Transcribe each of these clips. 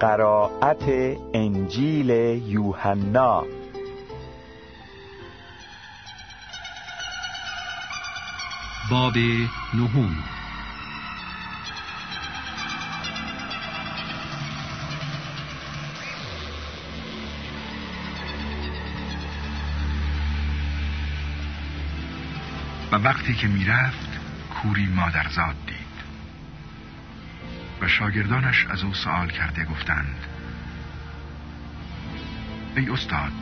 قرائت انجیل یوحنا. باب نهم. و وقتی که می‌رفت کوری مادرزاد و شاگردانش از او سوال کرده گفتند. ای استاد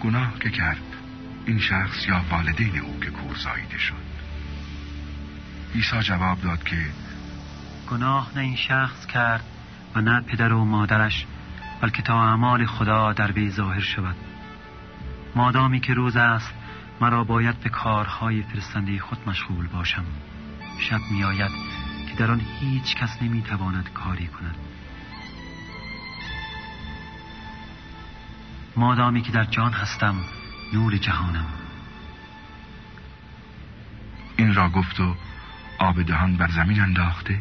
گناه که کرد این شخص یا والدین او که کور زاییده شد؟ عیسی جواب داد که گناه نه این شخص کرد و نه پدر و مادرش بلکه تا اعمال خدا در وی ظاهر شود. مادامی که روز است مرا باید به کارهای فرستنده خود مشغول باشم. شب می آید که در آن هیچ کس نمی تواند کاری کند. مادامی که در جان هستم نور جهانم. این را گفت و آب دهان بر زمین انداخته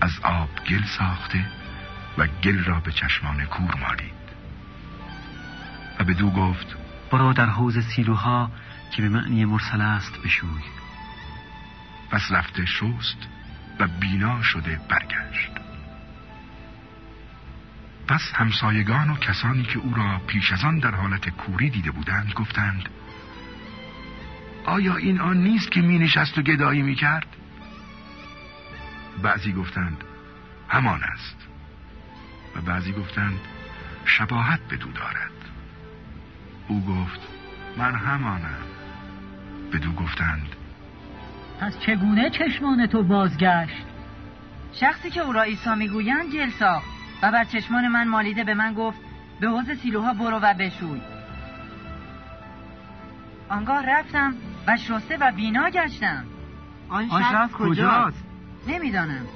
از آب گل ساخته و گل را به چشمان کور مالید. و به دو گفت برو در حوز سیلوها که به معنی مرسل است بشوی. پس رفته شست و بینا شده برگشت. پس همسایگان و کسانی که او را پیش از آن در حالت کوری دیده بودند گفتند آیا این آن نیست که می نشست و گدایی می کرد؟ بعضی گفتند همان است. و بعضی گفتند شباهت به دو دارد. او گفت من همانم. بدو گفتند پس چگونه چشمان تو بازگشت؟ شخصی که او را عیسی می‌گویند جل ساخت و بر چشمان من مالیده به من گفت به حوز سیلوها برو و بشوی. آنگاه رفتم و شسته و بینا گشتم. آن شخص کجاست؟ نمی‌دانم.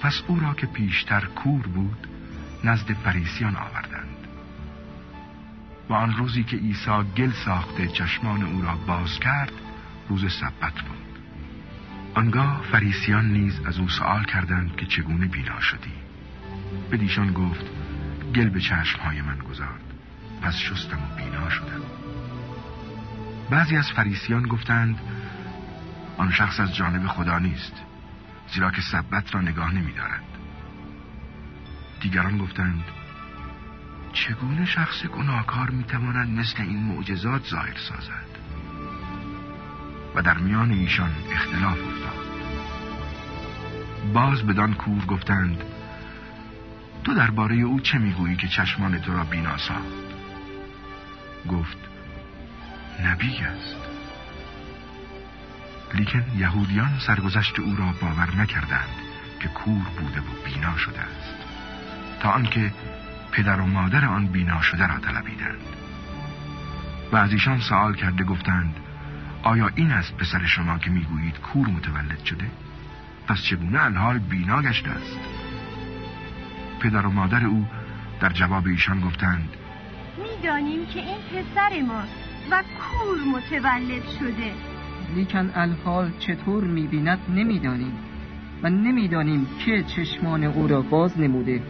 پس او را که پیشتر کور بود نزد فریسیان آوردند. و آن روزی که عیسی گل ساخته چشمان او را باز کرد روز سبت بود. آنگاه فریسیان نیز از او سوال کردند که چگونه بینا شدی. به دیشان گفت گل به چشمهای من گذارد. پس شستم و بینا شدم. بعضی از فریسیان گفتند آن شخص از جانب خدا نیست زیرا که سبت را نگاه نمی دارد. دیگران گفتند چگونه شخص گناهکار می‌تواند مثل این معجزات ظاهر سازد؟ و در میان ایشان اختلاف افتاد. باز بدان کور گفتند تو درباره او چه می‌گویی که چشمان تو را بینا ساخت؟ گفت نبی است. لیکن یهودیان سرگذشت او را باور نکردند که کور بوده و بینا شده است تا آنکه پدر و مادر آن بینا شده را طلبیدند. و از ایشان سوال کرده گفتند آیا این است پسر شما که می‌گویید کور متولد شده؟ پس چگونه الحال بینا گشته است؟ پدر و مادر او در جواب ایشان گفتند می‌دانیم که این پسر ماست و کور متولد شده. لیکن الحال چطور می‌بیند نمی‌دانیم و نمی‌دانیم که چشمان او را باز نموده.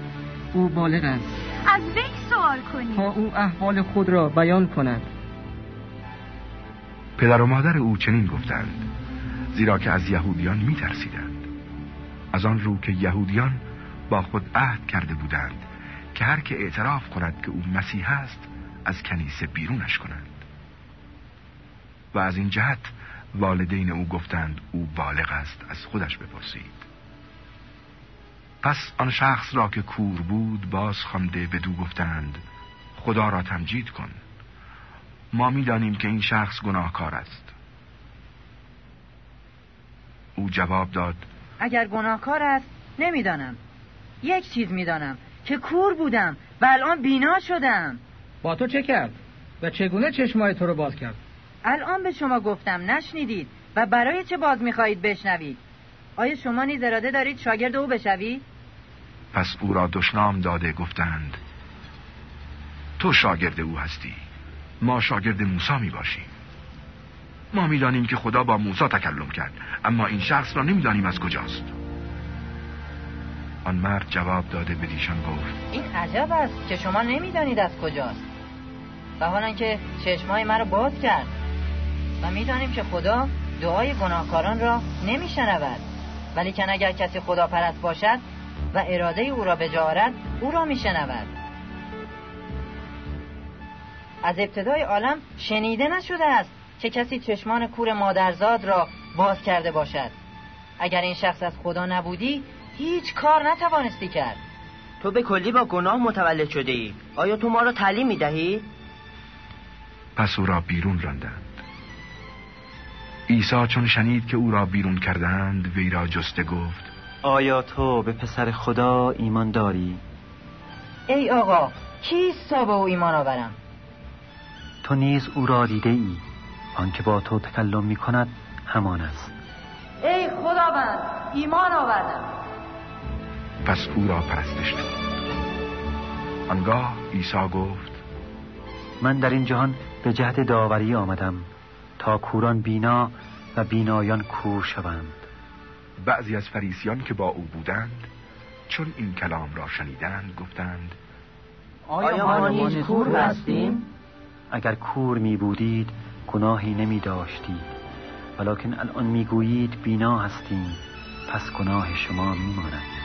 او بالغ است. از وی سوال کنیم. تا او احوال خود را بیان کند. پدر و مادر او چنین گفتند زیرا که از یهودیان میترسیدند. از آن رو که یهودیان با خود عهد کرده بودند که هر که اعتراف کند که او مسیح است از کنیسه بیرونش کنند. و از این جهت والدین او گفتند او بالغ است از خودش بپرسید. پس آن شخص را که کور بود باز خوانده به دو گفتند خدا را تمجید کن. ما می‌دانیم که این شخص گناهکار است. او جواب داد اگر گناهکار است نمی‌دانم. یک چیز می‌دانم که کور بودم و الان بینا شدم. با تو چه کرد؟ و چگونه چشمای تو رو باز کرد؟ الان به شما گفتم نشنیدید و برای چه باز می‌خواهید بشنوید؟ آیا شما نیز اراده دارید شاگرد او بشوید؟ پس او را دشنام داده گفتند تو شاگرد او هستی. ما شاگرد موسی می باشیم. ما می‌دانیم که خدا با موسی تکلم کرد اما این شخص را نمی‌دانیم از کجاست. آن مرد جواب داده به دیشان گفت این عجب است که شما نمی‌دانید از کجاست. و حالا که چشمای مرا باز کرد و می‌دانیم که خدا دعای گناهکاران را نمیشنود ولی که اگر کسی خدا پرست باشد و اراده او را بجارد او را میشنود از ابتدای عالم شنیده نشده است که کسی چشمان کور مادرزاد را باز کرده باشد. اگر این شخص از خدا نبودی هیچ کار نتوانستی کرد. تو به کلی با گناه متولد شده ای. آیا تو ما را تعلیم می دهی؟ پس او را بیرون راندند. عیسی چون شنید که او را بیرون کردند وی را جسته گفت آیا تو به پسر خدا ایمان داری؟ ای آقا کیست تا به او ایمان آورم؟ تو نیز او را دیده ای آنکه با تو تکلم می کند همان است. ای خداوند ایمان آوردم. پس او را پرستش نمود آنگاه عیسی گفت من در این جهان به جهت داوری آمدم تا کوران بینا و بینایان کور شوند. بعضی از فریسیان که با او بودند چون این کلام را شنیدند گفتند آیا ما نیز کور هستیم؟ اگر کور می بودید گناهی نمی داشتید. ولیکن الان می گویید بینا هستیم پس گناه شما می ماند.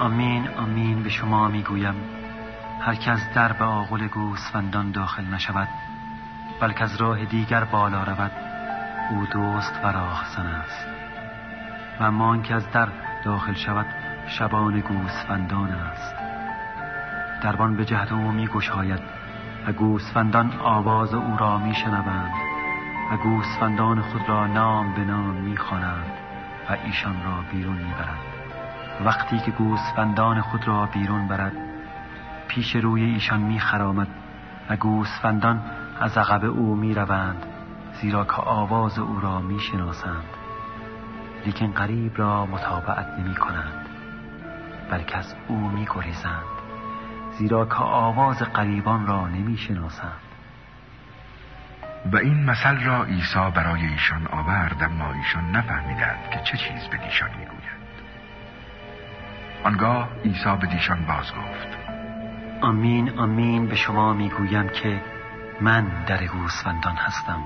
آمین آمین به شما می‌گویم. هر کس در به آغل گوسفندان داخل نشود بلکه از راه دیگر بالا رود. او دوست و راهزن است. و اما که از در داخل شود شبان گوسفندان است. دربان به جهت او می گشاید و گوسفندان آواز او را می شنوند و گوسفندان خود را نام به نام می خوانند و ایشان را بیرون می برند وقتی که گوسفندان خود را بیرون برد پیش روی ایشان می خرامد و گوسفندان از عقب او می روند زیرا که آواز او را می شناسند لیکن قریب را متابعت نمی کنند بلکه از او می گریزند زیرا که آواز قریبان را نمی شناسند و این مثل را عیسی برای ایشان آورد اما ایشان نفهمیدند که چه چیز به دیشان می‌گوید. آنگاه عیسی به دیشان باز گفت آمین آمین. به شما می‌گویم که من در گوسفندان هستم.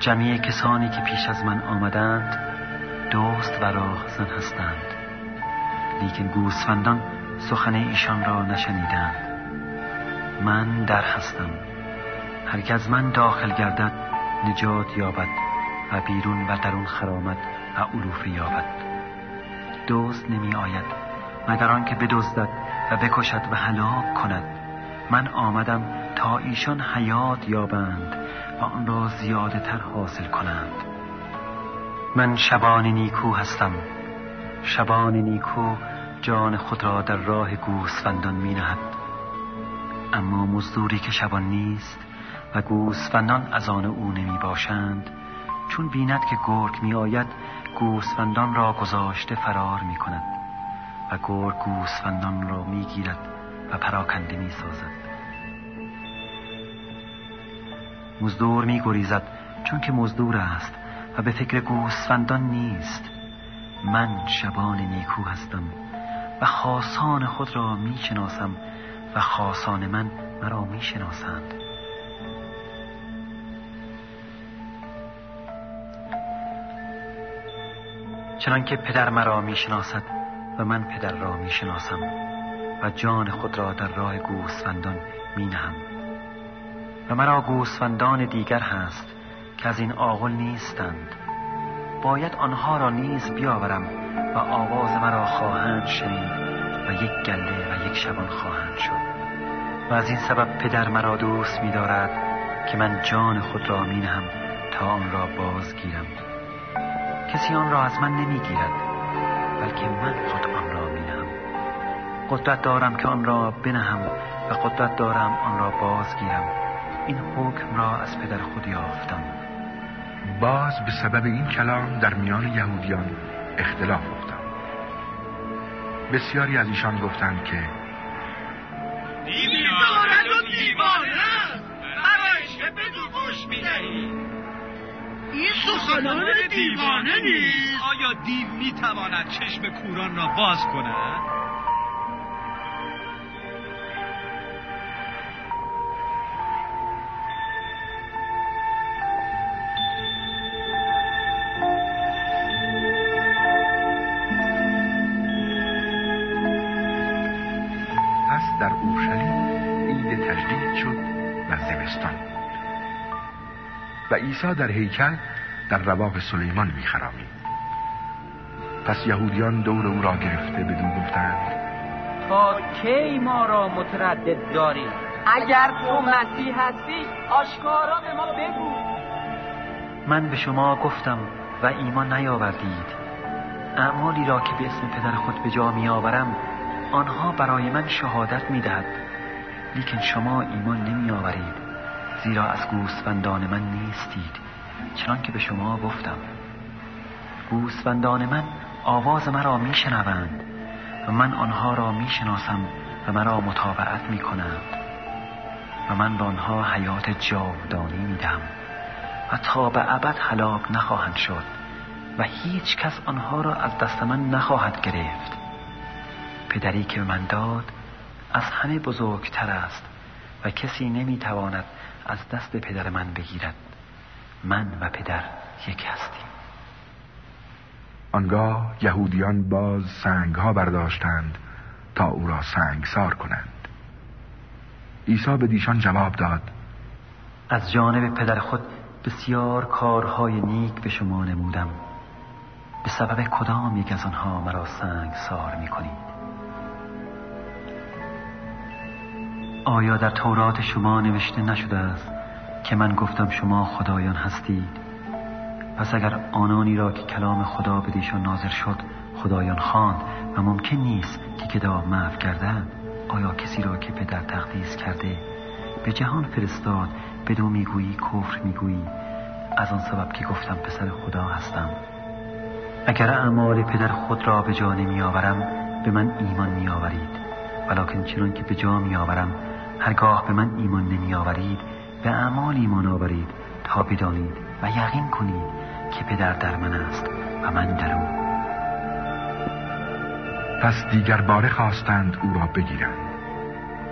جمعی کسانی که پیش از من آمدند دوست و راهزن هستند. لیکن گوسفندان سخن ایشان را نشنیدند. من در هستم. هر از من داخل گردد نجات یابد و بیرون و درون خرامد و علوفه یابد. دوست نمی آید مگر آنکه بدزدد و بکشد و هلاک کند. من آمدم تا ایشان حیات یابند و آن را زیاده تر حاصل کنند. من شبان نیکو هستم. شبان نیکو جان خود را در راه گوسفندان می نهد اما مزدوری که شبان نیست و گوسفندان از آن او نمی باشند چون بیند که گرگ می آید گوسفندان را گذاشته فرار می کند و گرگ گوسفندان را می گیرد و پراکنده می سازد مزدور می گریزد چون که مزدور است و به فکر گوسفندان نیست. من شبان نیکو هستم و خاصان خود را می شناسم و خاصان من مرا می‌شناسند چنانکه پدر مرا می‌شناسد و من پدر را می‌شناسم و جان خود را در راه گوسفندان مینهم. و مرا گوسفندان دیگر هست که از این آغل نیستند. باید آنها را نیز بیاورم و آواز مرا خواهند شنید و یک گله و یک شبان خواهند شد. و از این سبب پدر مرا دوست می‌دارد که من جان خود را مینهم تا آن را بازگیرم. کسی آن را از من نمی‌گیرد بلکه من خود آن را مینهم. قدرت دارم که آن را بنهم و قدرت دارم آن را بازگیرم. این حکم را از پدر خود یافتم. باز به سبب این کلام در میان یهودیان اختلاف افتاد. بسیاری از ایشان گفتند که دیوانه و دیوانه سخنان دیوانه نیست. آیا دیو می‌تواند چشم کوران را باز کند؟ پس در اورشلیم عید تجدید شد و زمستان بود. و عیسی در هیکل در رواق سلیمان میخرامید پس یهودیان دور او را گرفته بدو گفتند تا کی ما را متردد داری اگر تو مسیح هستی آشکارا به ما بگو. من به شما گفتم و ایمان نیاوردید. اعمالی را که به اسم پدر خود به جا می آورم آنها برای من شهادت می دهد لیکن شما ایمان نمی آورید زیرا از گوسفندان من نیستید. چنان که به شما گفتم. گوسفندان من آواز مرا می شنوند و من آنها را می شناسم و مرا متابعت می کنند و من به آنها حیات جاودانی می دهم و تا به ابد هلاک نخواهند شد و هیچ کس آنها را از دست من نخواهد گرفت. پدری که من داد از همه بزرگتر است و کسی نمی‌تواند از دست پدر من بگیرد. من و پدر یک هستیم. آنگاه یهودیان باز سنگ ها برداشتند تا او را سنگسار کنند. عیسی به دیشان جواب داد از جانب پدر خود بسیار کارهای نیک به شما نمودم. به سبب کدام یک از آنها مرا سنگسار می کنید آیا در تورات شما نوشته نشده است که من گفتم شما خدایان هستید. پس اگر آنانی را که کلام خدا به دیشان نازل شد خدایان خواند و ممکن نیست که کتاب محو کردن آیا کسی را که پدر تقدیس کرده به جهان فرستاد بدو می‌گویی کفر می‌گویی؟ از آن سبب که گفتم پسر خدا هستم. اگر اعمال پدر خود را به جا نمی آورم به من ایمان می آورید ولیکن چنان که به جا می آورم هرگاه به من ایمان نمی آورید به اعمال ایمان آورید تا بدانید و یقین کنید که پدر در من است و من در او. پس دیگر باره خواستند او را بگیرند.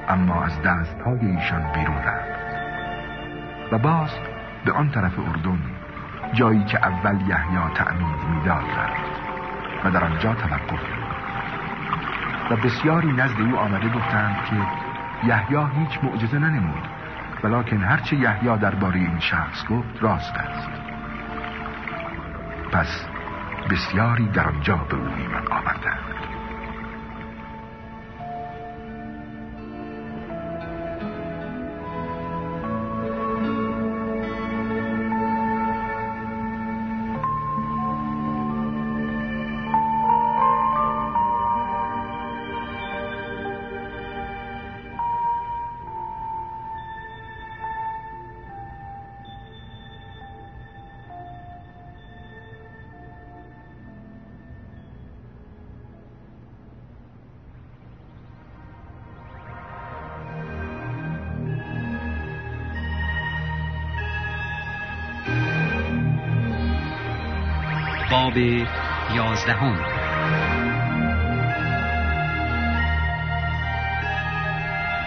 اما از دستهای ایشان بیرون رفت. و باز به آن طرف اردن جایی که اول یحیی تعمید می‌داد رفت و در آنجا توقف و بسیاری نزد او آمده گفتند که یحیی هیچ معجزه ننمود. ولکن هرچه یحیی درباره این شخص گفت راست است. پس بسیاری در آنجا به او ایمان آوردند. باب یازدهم.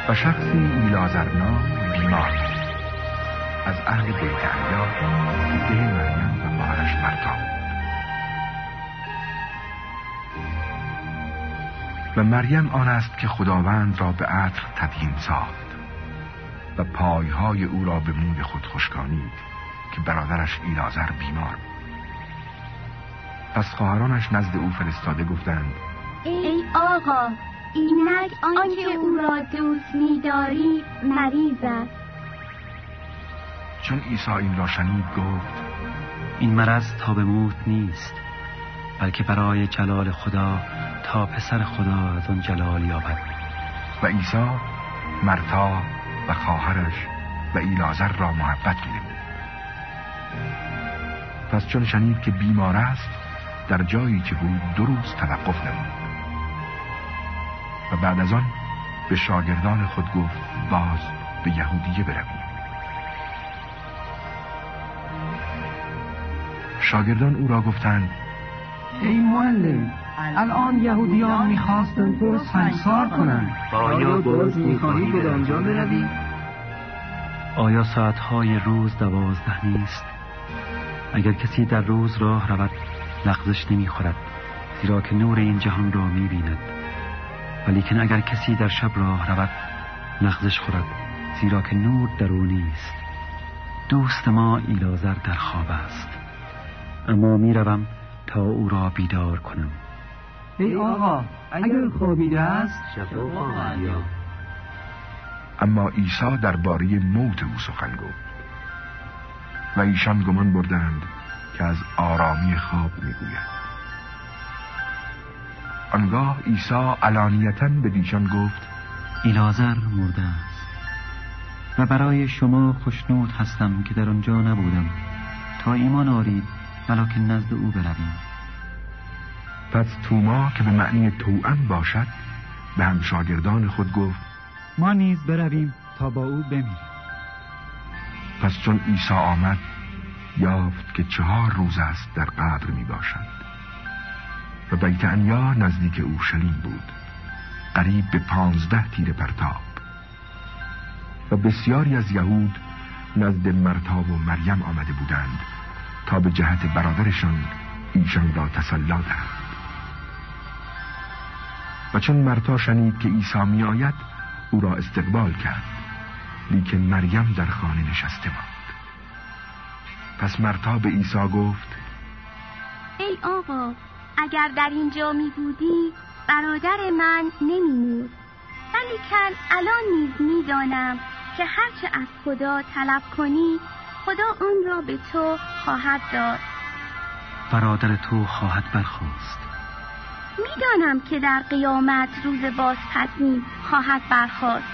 و شخصی ایلازرنام بیمار. از اهل بیت انیا ده مریم و خواهرش مرتا. و مریم آن است که خداوند را به عطر تدین ساخت و پایهای او را به موی خود خشکانید که برادرش ایلازر بیمار بود. پس خواهرانش نزد او فرستاده گفتند. ای آقا اینک آنکه او را دوست میداری مریض است. چون عیسی این را شنید گفت این مرض تا به موت نیست بلکه برای جلال خدا تا پسر خدا از آن جلال یابد. و عیسی مرتا و خواهرش و ایلازر را محبت می‌نمود پس چون شنید که بیمار است در جایی که بود دو روز توقف نمود. و بعد از آن به شاگردان خود گفت باز به یهودیه برویم. شاگردان او را گفتند ای معلم الان یهودیان می‌خواستند تو رو سنگسار کنند. آیا باز می‌خواهی به آنجا بروی؟ آیا ساعتهای روز دوازده نیست؟ اگر کسی در روز راه رود لغزش نمی‌خورد زیرا که نور این جهان را می‌بیند. ولیکن اگر کسی در شب راه رود لغزش خورد زیرا که نور در او نیست. دوست ما ایلازر در خواب است. اما می‌روم تا او را بیدار کنم. ای آقا اگر خوابیده است اما عیسی درباره موت او سخن گفت. و ایشان گمان بردند که از آرامی خواب می‌گوید. آنگاه عیسی علانیتا به دیشان گفت ایلازر مرده است. و برای شما خوشنود هستم که در آنجا نبودم. تا ایمان آرید ولکن نزد او برویم. پس توما که به معنی توأم باشد به هم شاگردان خود گفت ما نیز برویم تا با او بمیریم. پس چون عیسی آمد یافت که چهار روز است در قبر می باشد و بیت انیا نزدیک او شلیم بود. قریب به پانزده تیر پرتاب. و بسیاری از یهود نزد مرتا و مریم آمده بودند تا به جهت برادرشان ایشان را تسلا دهند. و چون مرتا شنید که عیسی می آید او را استقبال کرد. لیکن مریم در خانه نشسته ماند پس مرتا به عیسی گفت ای آقا اگر در اینجا می بودی برادر من نمی مرد ولیکن الان نیز می‌دانم که هرچه از خدا طلب کنی خدا آن را به تو خواهد داد. برادر تو خواهد برخواست می‌دانم که در قیامت روز بازپسین خواهد برخواست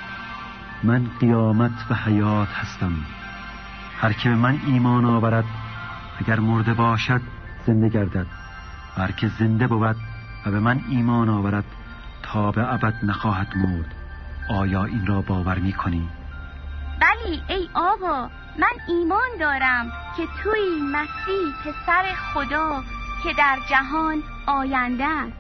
من قیامت و حیات هستم. هر که به من ایمان آورد اگر مرده باشد زنده گردد. و هر که زنده بود و به من ایمان آورد تا به ابد نخواهد مرد. آیا این را باور می کنی؟ بلی ای آقا من ایمان دارم که توی مسیح پسر خدا که در جهان آینده است.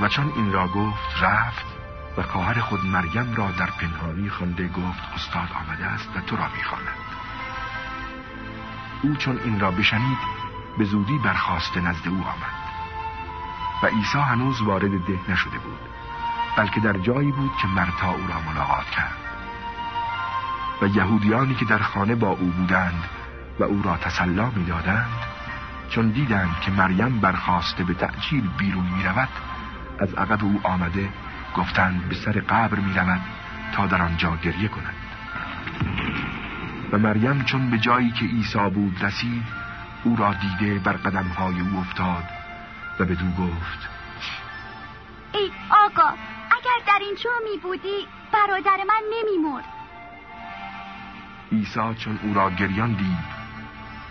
و چون این را گفت رفت و خواهر خود مریم را در پنهانی خوانده گفت استاد آمده است و تو را می‌خواند. او چون این را بشنید به زودی برخواسته نزد او آمد. و عیسی هنوز وارد ده نشده بود بلکه در جایی بود که مرتا او را ملاقات کرد. و یهودیانی که در خانه با او بودند و او را تسلا می‌دادند چون دیدند که مریم برخواسته به تعجیل بیرون می رود از عقب او آمده گفتند به سر قبر می رود تا در آنجا گریه کند. و مریم چون به جایی که عیسی بود رسید او را دیده بر قدمهای او افتاد و به دو گفت ای آقا اگر در اینجا می بودی برادر من نمی مرد عیسی چون او را گریان دید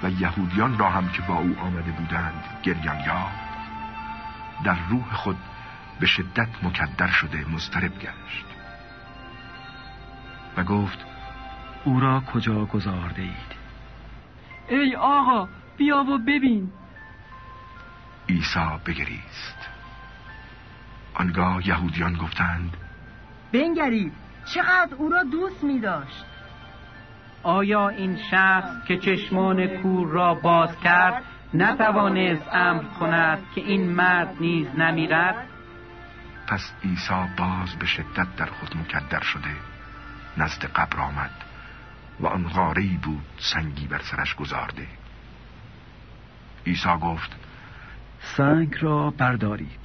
و یهودیان را هم که با او آمده بودند گریان یافت. در روح خود به شدت مکدر شده مسترب گشت و گفت او را کجا گذارده اید ای آقا بیا و ببین. عیسی بگریست. آنگاه یهودیان گفتند بنگرید چقدر او را دوست می داشت آیا این شخص که چشمان کور را باز کرد نتوانست امر کند که این مرد نیز نمیرد پس عیسی باز به شدت در خود مکدر شده نزد قبر آمد و آن غارهی بود سنگی بر سرش گذارده. عیسی گفت سنگ را بردارید.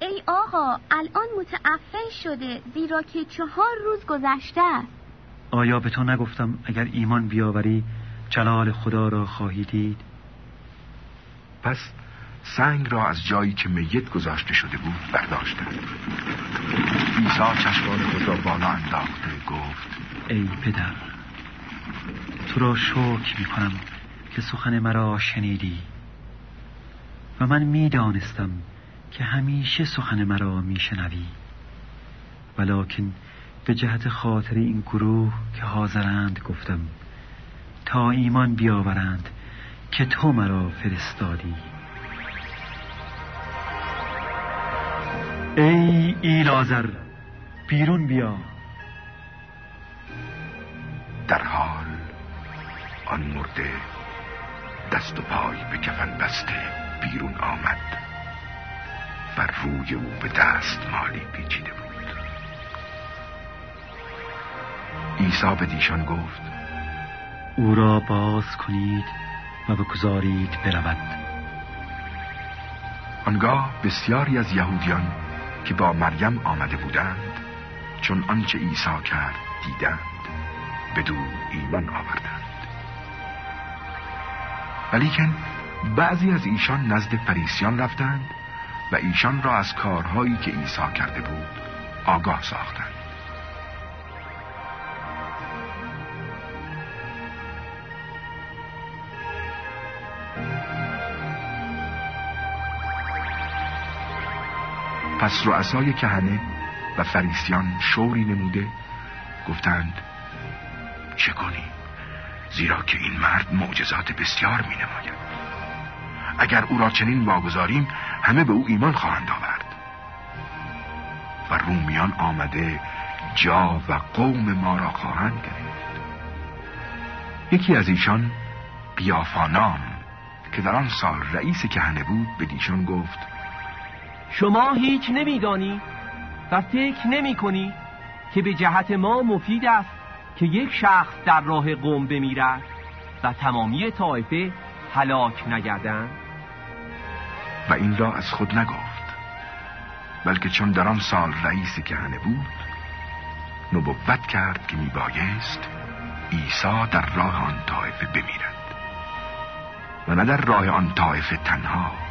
ای آقا الان متعفن شده زیرا که چهار روز گذشته است. آیا به تو نگفتم اگر ایمان بیاوری جلال خدا را خواهی دید؟ پس سنگ را از جایی که میت گذاشته شده بود برداشتند. عیسی چشمان خود را بالا انداخته گفت ای پدر تو را شکر می کنم که سخن مرا شنیدی. و من می‌دانستم که همیشه سخن مرا میشنوی. ولکن به جهت خاطر این گروه که حاضرند گفتم تا ایمان بیاورند که تو مرا فرستادی. ای ایلازر بیرون بیا. در حال آن مرده دست و پای به کفن بسته بیرون آمد. و روی او به دست مالی پیچیده بود. عیسی به دیشان گفت او را باز کنید و بگذارید برود. آنگاه بسیاری از یهودیان که با مریم آمده بودند چون آنچه عیسی کرد دیدند بدو ایمان آوردند. ولیکن بعضی از ایشان نزد فریسیان رفتند و ایشان را از کارهایی که عیسی کرده بود آگاه ساختند. پس رؤسای کهنه و فریسیان شوری نموده گفتند چه کنیم؟ زیرا که این مرد معجزات بسیار می نماید اگر او را چنین واگذاریم همه به او ایمان خواهند آورد. و رومیان آمده جا و قوم ما را خواهند گرفت. یکی از ایشان قیافانام که در آن سال رئیس کهنه بود به دیشان گفت شما هیچ نمیدانی و فکر نمی کنی که به جهت ما مفید است که یک شخص در راه قوم بمیرد و تمامی طایفه هلاک نگردند. و این را از خود نگفت بلکه چون در آن سال رئیس کهنه بود نبوت کرد که میبایست عیسی در راه آن طایفه بمیرد. و نه در راه آن طایفه تنها.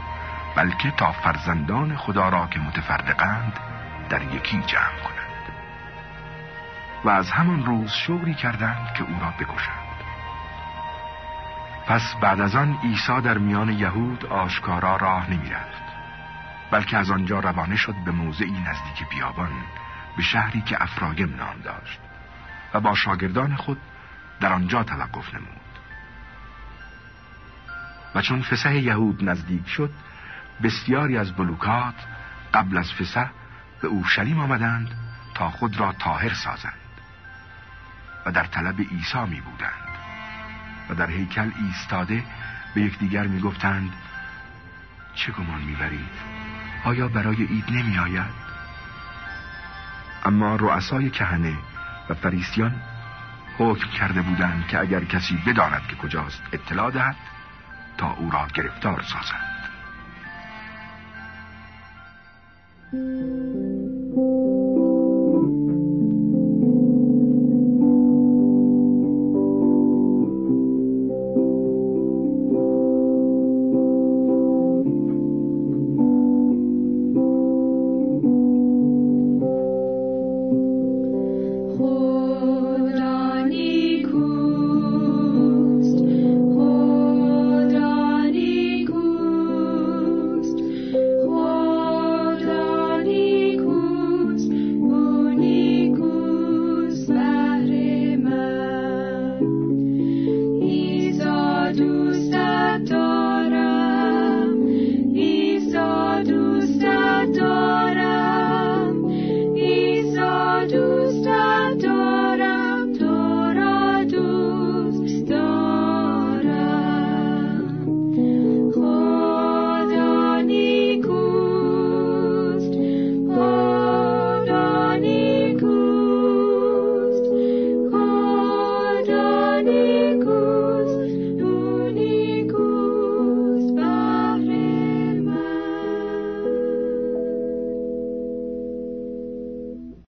بلکه تا فرزندان خدا را که متفرقند در یکی جمع کنند. و از همان روز شوری کردند که او را بکشند. پس بعد از آن عیسی در میان یهود آشکارا راه نمی رفت بلکه از آنجا روانه شد به موضعی نزدیک بیابان به شهری که افرایم نام داشت و با شاگردان خود در آنجا توقف نمود. و چون فسح یهود نزدیک شد بسیاری از بلوکات قبل از فسح به اورشلیم آمدند تا خود را طاهر سازند و در طلب عیسی می بودند و در هیکل ایستاده به یکدیگر می گفتند چه گمان می‌برید آیا برای عید نمی آید؟ اما رؤسای کهنه و فریسیان حکم کرده بودند که اگر کسی بداند که کجاست اطلاع دهد تا او را گرفتار سازند